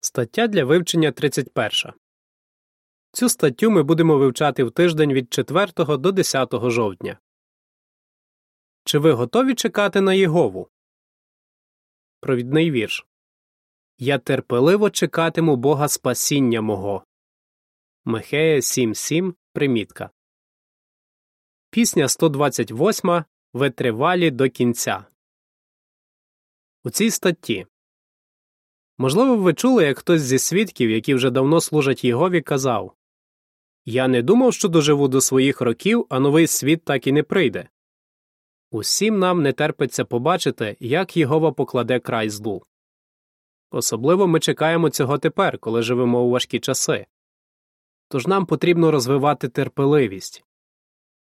Стаття для вивчення 31. Цю статтю ми будемо вивчати в тиждень від 4 до 10 жовтня. Чи ви готові чекати на Єгову? Провідний вірш. Я терпеливо чекатиму Бога спасіння мого. Михея 7.7. Примітка. Пісня 128. Витривалі до кінця. У цій статті Можливо, ви чули, як хтось зі свідків, які вже давно служать Єгові, казав Я не думав, що доживу до своїх років, а новий світ так і не прийде. Усім нам не терпиться побачити, як Єгова покладе край злу. Особливо ми чекаємо цього тепер, коли живемо у важкі часи. Тож нам потрібно розвивати терпеливість.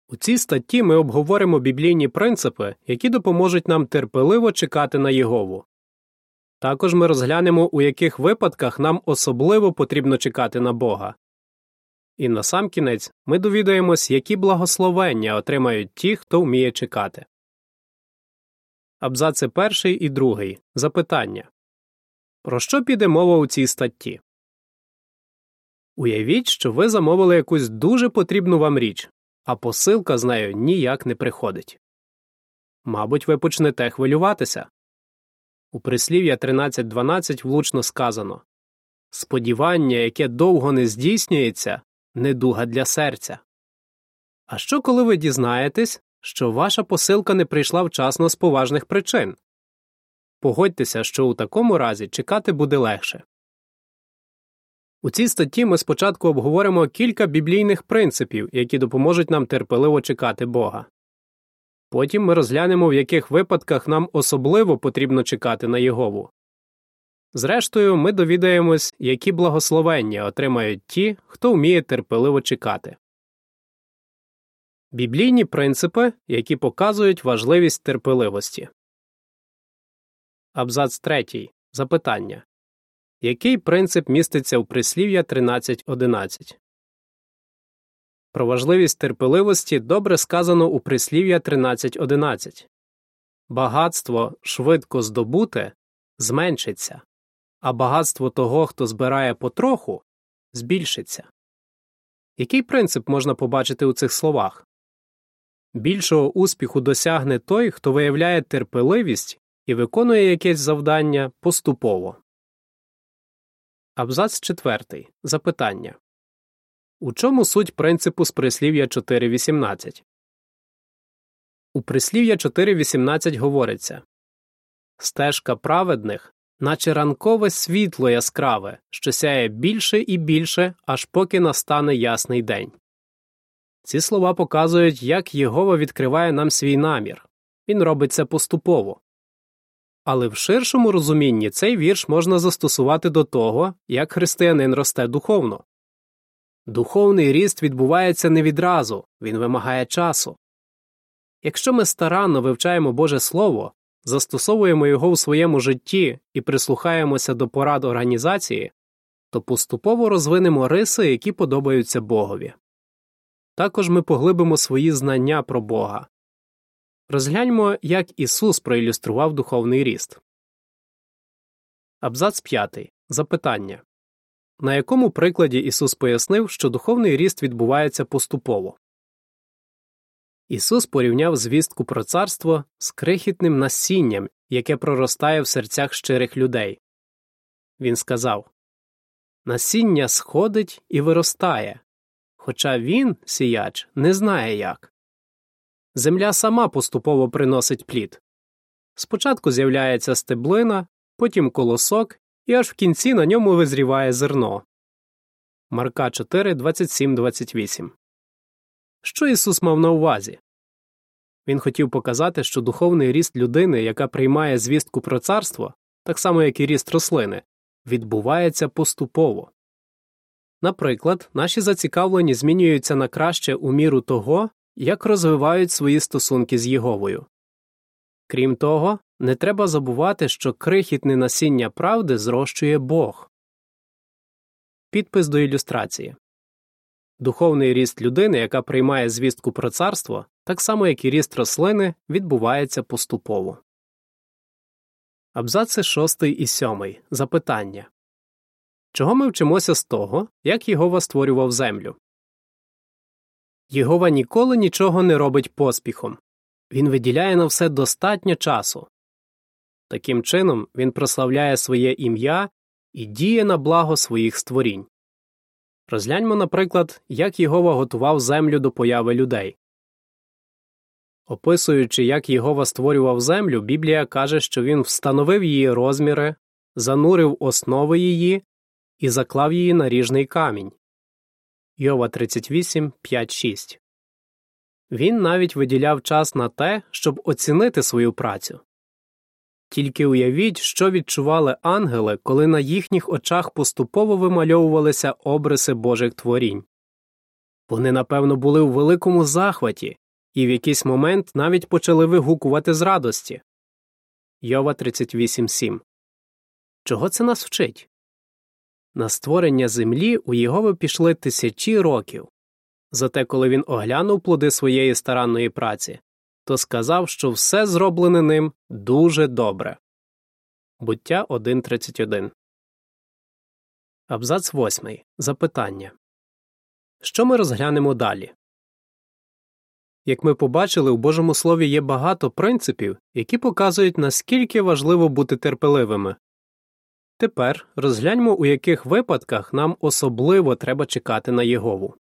У цій статті ми обговоримо біблійні принципи, які допоможуть нам терпеливо чекати на Єгову. Також ми розглянемо, у яких випадках нам особливо потрібно чекати на Бога. І насамкінець ми довідаємось, які благословення отримають ті, хто вміє чекати. Абзаци перший і другий. Запитання Про що піде мова у цій статті? Уявіть, що ви замовили якусь дуже потрібну вам річ, а посилка з нею ніяк не приходить. Мабуть, ви почнете хвилюватися. У прислів'я 13.12 влучно сказано Сподівання, яке довго не здійснюється, недуга для серця. А що, коли ви дізнаєтесь, що ваша посилка не прийшла вчасно з поважних причин? Погодьтеся, що у такому разі чекати буде легше. У цій статті ми спочатку обговоримо кілька біблійних принципів, які допоможуть нам терпеливо чекати Бога. Потім ми розглянемо, в яких випадках нам особливо потрібно чекати на Єгову. Зрештою, ми довідаємось, які благословення отримають ті, хто вміє терпеливо чекати. Біблійні принципи, які показують важливість терпеливості. Абзац 3. Запитання Який принцип міститься у прислів'я 13.11? Про важливість терпеливості добре сказано у прислів'я 13.11. Багатство швидко здобуте зменшиться, а багатство того, хто збирає потроху, збільшиться. Який принцип можна побачити у цих словах? Більшого успіху досягне той, хто виявляє терпеливість і виконує якесь завдання поступово. Абзац 4. Запитання у чому суть принципу з прислів'я 4.18? У прислів'я 4.18 говориться Стежка праведних, наче ранкове світло яскраве, що сяє більше і більше, аж поки настане ясний день. Ці слова показують, як Єгова відкриває нам свій намір він робить це поступово. Але в ширшому розумінні цей вірш можна застосувати до того, як християнин росте духовно. Духовний ріст відбувається не відразу, він вимагає часу. Якщо ми старанно вивчаємо Боже Слово, застосовуємо його у своєму житті і прислухаємося до порад організації, то поступово розвинемо риси, які подобаються Богові. Також ми поглибимо свої знання про Бога. Розгляньмо, як Ісус проілюстрував духовний ріст. Абзац 5. Запитання на якому прикладі Ісус пояснив, що духовний ріст відбувається поступово. Ісус порівняв звістку про царство з крихітним насінням, яке проростає в серцях щирих людей. Він сказав Насіння сходить і виростає, хоча він, сіяч, не знає як. Земля сама поступово приносить плід. Спочатку з'являється стеблина, потім колосок і аж в кінці на ньому визріває зерно. Марка 4, 27, 28. Що Ісус мав на увазі? Він хотів показати, що духовний ріст людини, яка приймає звістку про царство, так само як і ріст рослини, відбувається поступово. Наприклад, наші зацікавлені змінюються на краще у міру того, як розвивають свої стосунки з Єговою. Крім того, не треба забувати, що крихітне насіння правди зрощує Бог. Підпис до ілюстрації Духовний ріст людини, яка приймає звістку про царство, так само як і ріст рослини, відбувається поступово. Абзаци 6 і 7. Запитання Чого ми вчимося з того, як Єгова створював землю? Єгова ніколи нічого не робить поспіхом. Він виділяє на все достатньо часу. Таким чином, він прославляє своє ім'я і діє на благо своїх створінь. Розгляньмо, наприклад, як Єгова готував землю до появи людей. Описуючи, як Єгова створював землю, Біблія каже, що він встановив її розміри, занурив основи її і заклав її на ріжний камінь. Йова 38, 5, 6. Він навіть виділяв час на те, щоб оцінити свою працю. Тільки уявіть, що відчували ангели, коли на їхніх очах поступово вимальовувалися обриси Божих творінь. Вони, напевно, були у великому захваті і в якийсь момент навіть почали вигукувати з радості. Йова 38.7 Чого це нас вчить? На створення землі у Єгови пішли тисячі років. Зате, коли він оглянув плоди своєї старанної праці, то сказав, що все зроблене ним дуже добре. Буття 1.31 Абзац 8. Запитання Що ми розглянемо далі? Як ми побачили, у Божому Слові є багато принципів, які показують, наскільки важливо бути терпеливими. Тепер розгляньмо, у яких випадках нам особливо треба чекати на Єгову.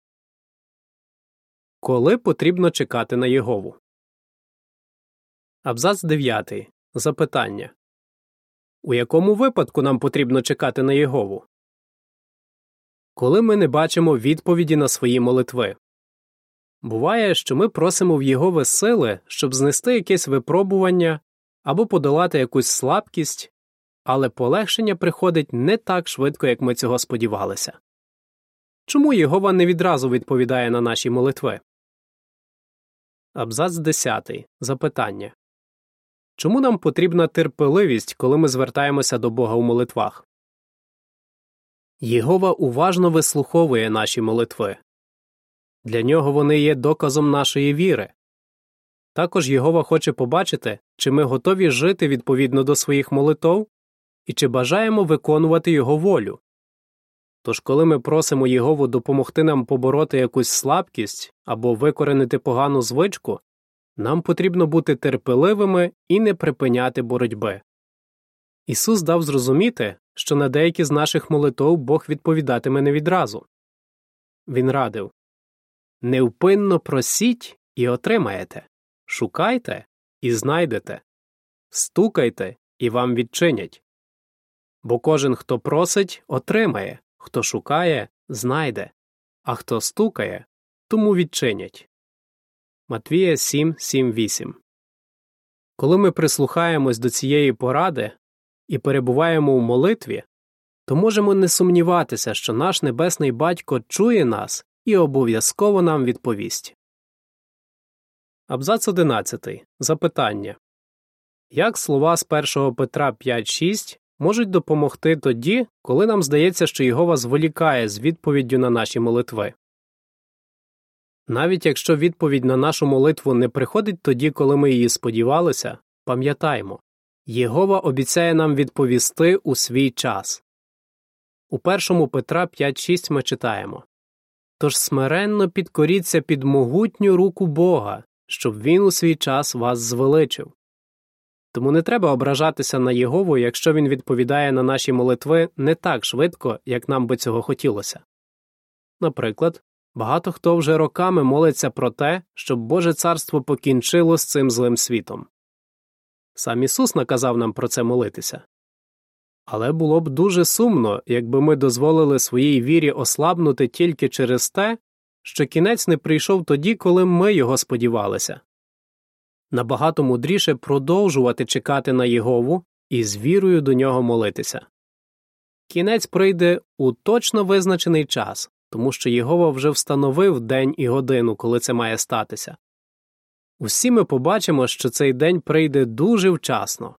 Коли потрібно чекати на Єгову? Абзац 9. Запитання У якому випадку нам потрібно чекати на Єгову? Коли ми не бачимо відповіді на свої молитви. Буває, що ми просимо в Єгови сили, щоб знести якесь випробування або подолати якусь слабкість, але полегшення приходить не так швидко, як ми цього сподівалися. Чому Єгова не відразу відповідає на наші молитви? Абзац 10. Запитання Чому нам потрібна терпеливість, коли ми звертаємося до Бога у молитвах? Єгова уважно вислуховує наші молитви. Для нього вони є доказом нашої віри. Також Єгова хоче побачити, чи ми готові жити відповідно до своїх молитв і чи бажаємо виконувати Його волю. Тож, коли ми просимо Єгову допомогти нам побороти якусь слабкість або викоренити погану звичку, нам потрібно бути терпеливими і не припиняти боротьби. Ісус дав зрозуміти, що на деякі з наших молитв Бог відповідатиме не відразу. Він радив Невпинно просіть і отримаєте, шукайте і знайдете, стукайте і вам відчинять. Бо кожен, хто просить, отримає, хто шукає, знайде, а хто стукає, тому відчинять. Матвія 7, 7, 8 Коли ми прислухаємось до цієї поради і перебуваємо у молитві, то можемо не сумніватися, що наш небесний батько чує нас і обов'язково нам відповість. Абзац 11. Запитання Як слова з 1 Петра 5.6 можуть допомогти тоді, коли нам здається, що Єгова зволікає з відповіддю на наші молитви? Навіть якщо відповідь на нашу молитву не приходить тоді, коли ми її сподівалися, пам'ятаймо Єгова обіцяє нам відповісти у свій час. У 1 Петра 5.6 ми читаємо Тож смиренно підкоріться під могутню руку Бога, щоб він у свій час вас звеличив. Тому не треба ображатися на Єгову, якщо він відповідає на наші молитви не так швидко, як нам би цього хотілося. Наприклад, багато хто вже роками молиться про те, щоб Боже царство покінчило з цим злим світом. Сам Ісус наказав нам про це молитися. Але було б дуже сумно, якби ми дозволили своїй вірі ослабнути тільки через те, що кінець не прийшов тоді, коли ми його сподівалися. Набагато мудріше продовжувати чекати на Єгову і з вірою до нього молитися. Кінець прийде у точно визначений час, тому що Єгова вже встановив день і годину, коли це має статися. Усі ми побачимо, що цей день прийде дуже вчасно.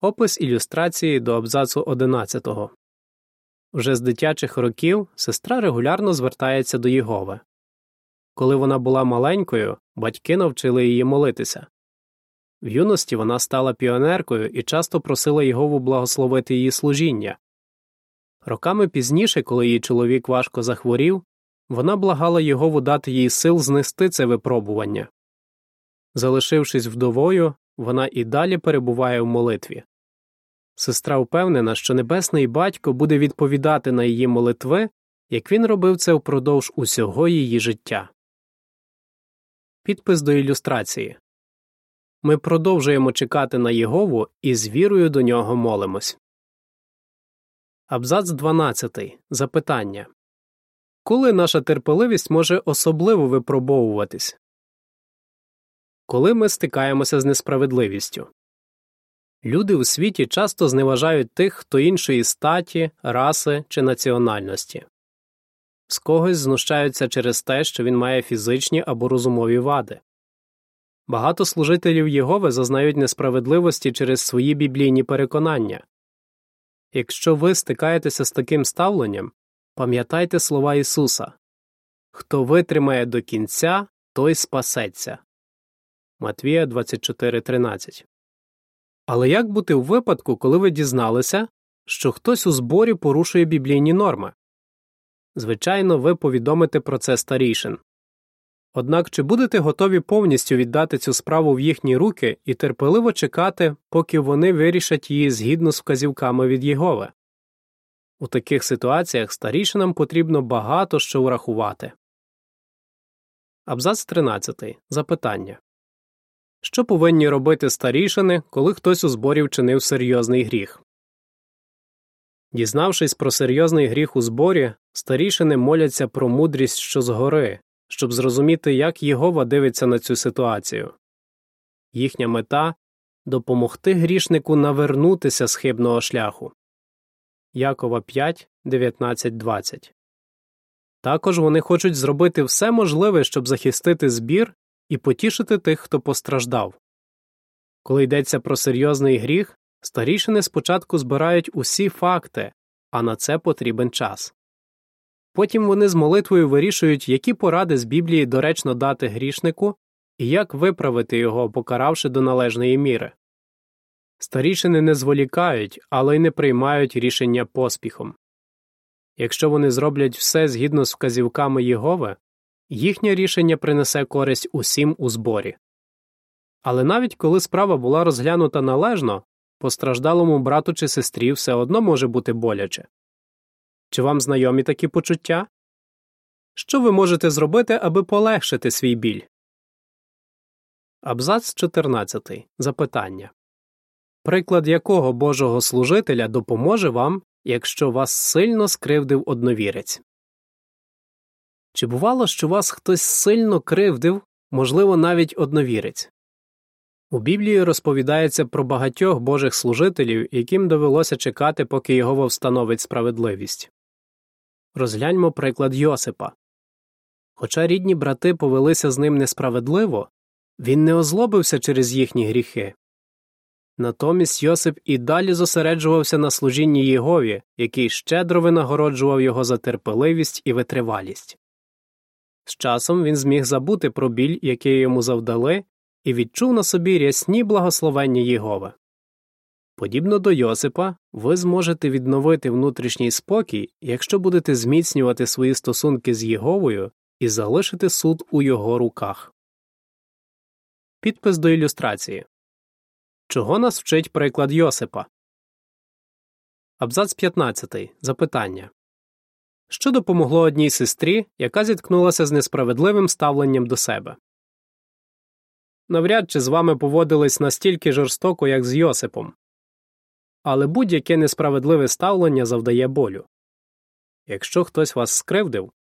Опис ілюстрації до абзацу 11. Вже з дитячих років сестра регулярно звертається до Єгови. Коли вона була маленькою, батьки навчили її молитися. В юності вона стала піонеркою і часто просила Єгову благословити її служіння. Роками пізніше, коли її чоловік важко захворів, вона благала Єгову дати їй сил знести це випробування. Залишившись вдовою, вона і далі перебуває в молитві. Сестра впевнена, що небесний батько буде відповідати на її молитви, як він робив це впродовж усього її життя. Підпис до ілюстрації Ми продовжуємо чекати на Єгову і з вірою до нього молимось. Абзац 12. Запитання Коли наша терпеливість може особливо випробовуватись? Коли ми стикаємося з несправедливістю. Люди у світі часто зневажають тих, хто іншої статі, раси чи національності. З когось знущаються через те, що він має фізичні або розумові вади. Багато служителів Єгови зазнають несправедливості через свої біблійні переконання. Якщо ви стикаєтеся з таким ставленням, пам'ятайте слова Ісуса Хто витримає до кінця, той спасеться. Матвія 24.13 Але як бути у випадку, коли ви дізналися, що хтось у зборі порушує біблійні норми? Звичайно, ви повідомите про це старішин. Однак чи будете готові повністю віддати цю справу в їхні руки і терпеливо чекати, поки вони вирішать її згідно з вказівками від Єгови? У таких ситуаціях старішинам потрібно багато що врахувати. Абзац 13. Запитання Що повинні робити старішини, коли хтось у зборі вчинив серйозний гріх? Дізнавшись про серйозний гріх у зборі, старішини моляться про мудрість що згори, щоб зрозуміти, як Єгова дивиться на цю ситуацію. Їхня мета допомогти грішнику навернутися з хибного шляху. Якова 5, 19, 20 Також вони хочуть зробити все можливе, щоб захистити збір і потішити тих, хто постраждав. Коли йдеться про серйозний гріх, старішини спочатку збирають усі факти, а на це потрібен час. Потім вони з молитвою вирішують, які поради з Біблії доречно дати грішнику і як виправити його, покаравши до належної міри. Старішини не зволікають, але й не приймають рішення поспіхом. Якщо вони зроблять все згідно з вказівками Єгови, їхнє рішення принесе користь усім у зборі. Але навіть коли справа була розглянута належно, постраждалому брату чи сестрі все одно може бути боляче. Чи вам знайомі такі почуття? Що ви можете зробити, аби полегшити свій біль? Абзац 14. Запитання Приклад якого Божого служителя допоможе вам, якщо вас сильно скривдив одновірець? Чи бувало, що вас хтось сильно кривдив, можливо, навіть одновірець? У Біблії розповідається про багатьох Божих служителів, яким довелося чекати, поки Його встановить справедливість. Розгляньмо приклад Йосипа. Хоча рідні брати повелися з ним несправедливо, він не озлобився через їхні гріхи. Натомість Йосип і далі зосереджувався на служінні Єгові, який щедро винагороджував його за терпеливість і витривалість. З часом він зміг забути про біль, який йому завдали, і відчув на собі рясні благословення Єгови. Подібно до Йосипа, ви зможете відновити внутрішній спокій, якщо будете зміцнювати свої стосунки з Єговою і залишити суд у його руках. Підпис до ілюстрації Чого нас вчить приклад Йосипа? Абзац 15. Запитання Що допомогло одній сестрі, яка зіткнулася з несправедливим ставленням до себе? Навряд чи з вами поводились настільки жорстоко, як з Йосипом. Але будь-яке несправедливе ставлення завдає болю. Якщо хтось вас скривдив,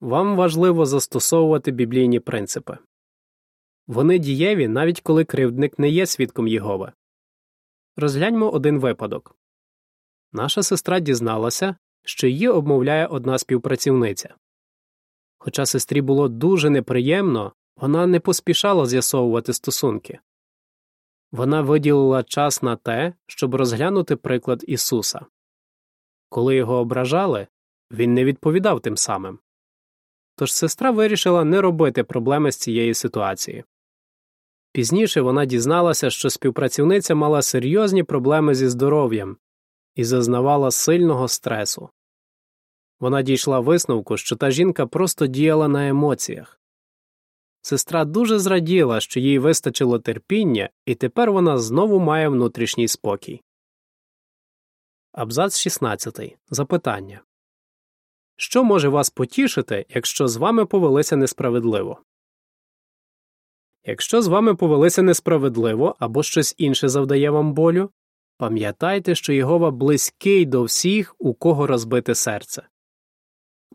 вам важливо застосовувати біблійні принципи. Вони дієві навіть коли кривдник не є свідком Єгови. Розгляньмо один випадок наша сестра дізналася, що її обмовляє одна співпрацівниця. Хоча сестрі було дуже неприємно, вона не поспішала з'ясовувати стосунки. Вона виділила час на те, щоб розглянути приклад Ісуса. Коли його ображали, він не відповідав тим самим. Тож сестра вирішила не робити проблеми з цієї ситуації. Пізніше вона дізналася, що співпрацівниця мала серйозні проблеми зі здоров'ям і зазнавала сильного стресу. Вона дійшла висновку, що та жінка просто діяла на емоціях. Сестра дуже зраділа, що їй вистачило терпіння, і тепер вона знову має внутрішній спокій. Абзац 16. Запитання Що може вас потішити, якщо з вами повелися несправедливо? Якщо з вами повелися несправедливо або щось інше завдає вам болю, пам'ятайте, що Єгова близький до всіх, у кого розбите серце.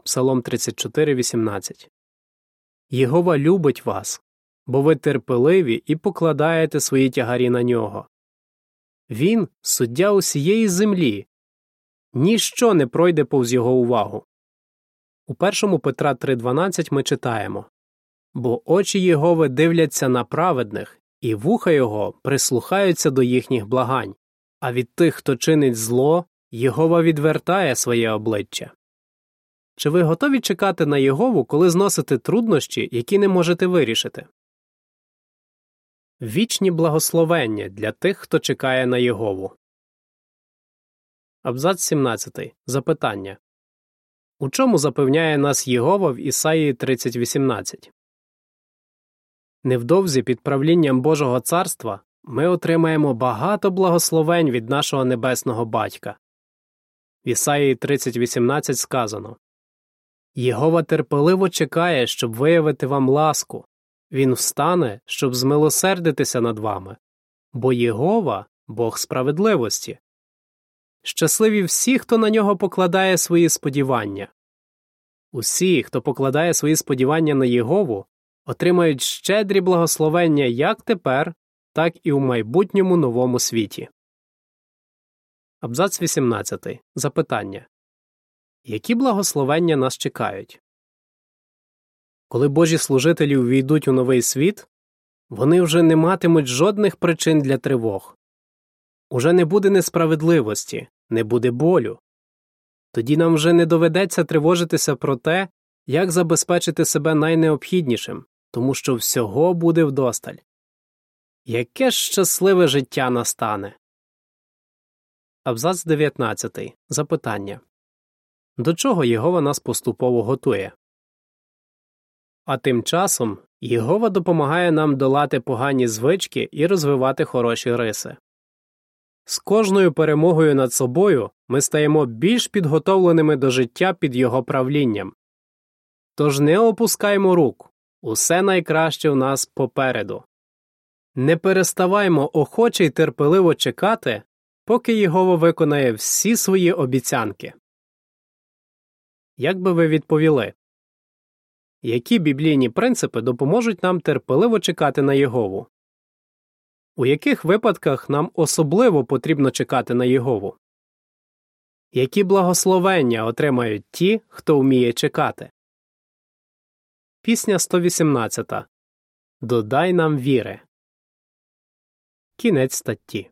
Псалом 34.18 Єгова любить вас, бо ви терпеливі і покладаєте свої тягарі на нього. Він суддя усієї землі, ніщо не пройде повз його увагу. У 1 Петра 3.12 ми читаємо Бо очі Єгови дивляться на праведних, і вуха його прислухаються до їхніх благань, а від тих, хто чинить зло, Єгова відвертає своє обличчя. Чи ви готові чекати на Єгову, коли зносите труднощі, які не можете вирішити? Вічні благословення для тих, хто чекає на Єгову. Абзац 17. Запитання У чому запевняє нас Єгова в Ісаїї 30.18? Невдовзі під правлінням Божого царства ми отримаємо багато благословень від нашого небесного батька. В Ісаїї 30.18 сказано Єгова терпеливо чекає, щоб виявити вам ласку, він встане, щоб змилосердитися над вами, бо Єгова Бог справедливості. Щасливі всі, хто на нього покладає свої сподівання. Усі, хто покладає свої сподівання на Єгову, отримають щедрі благословення як тепер, так і у майбутньому новому світі. Абзац 18. Запитання Які благословення нас чекають? Коли Божі служителі увійдуть у новий світ, вони вже не матимуть жодних причин для тривог. Уже не буде несправедливості, не буде болю. Тоді нам вже не доведеться тривожитися про те, як забезпечити себе найнеобхіднішим, тому що всього буде вдосталь. Яке ж щасливе життя настане? Абзац 19. Запитання До чого Єгова нас поступово готує? А тим часом Єгова допомагає нам долати погані звички і розвивати хороші риси. З кожною перемогою над собою ми стаємо більш підготовленими до життя під його правлінням. Тож не опускаймо рук усе найкраще у нас попереду. Не переставаймо охоче й терпеливо чекати, поки Єгова виконає всі свої обіцянки. Як би ви відповіли? Які біблійні принципи допоможуть нам терпеливо чекати на Єгову? У яких випадках нам особливо потрібно чекати на Єгову? Які благословення отримають ті, хто вміє чекати? Пісня 118. Додай нам віри. Кінець статті.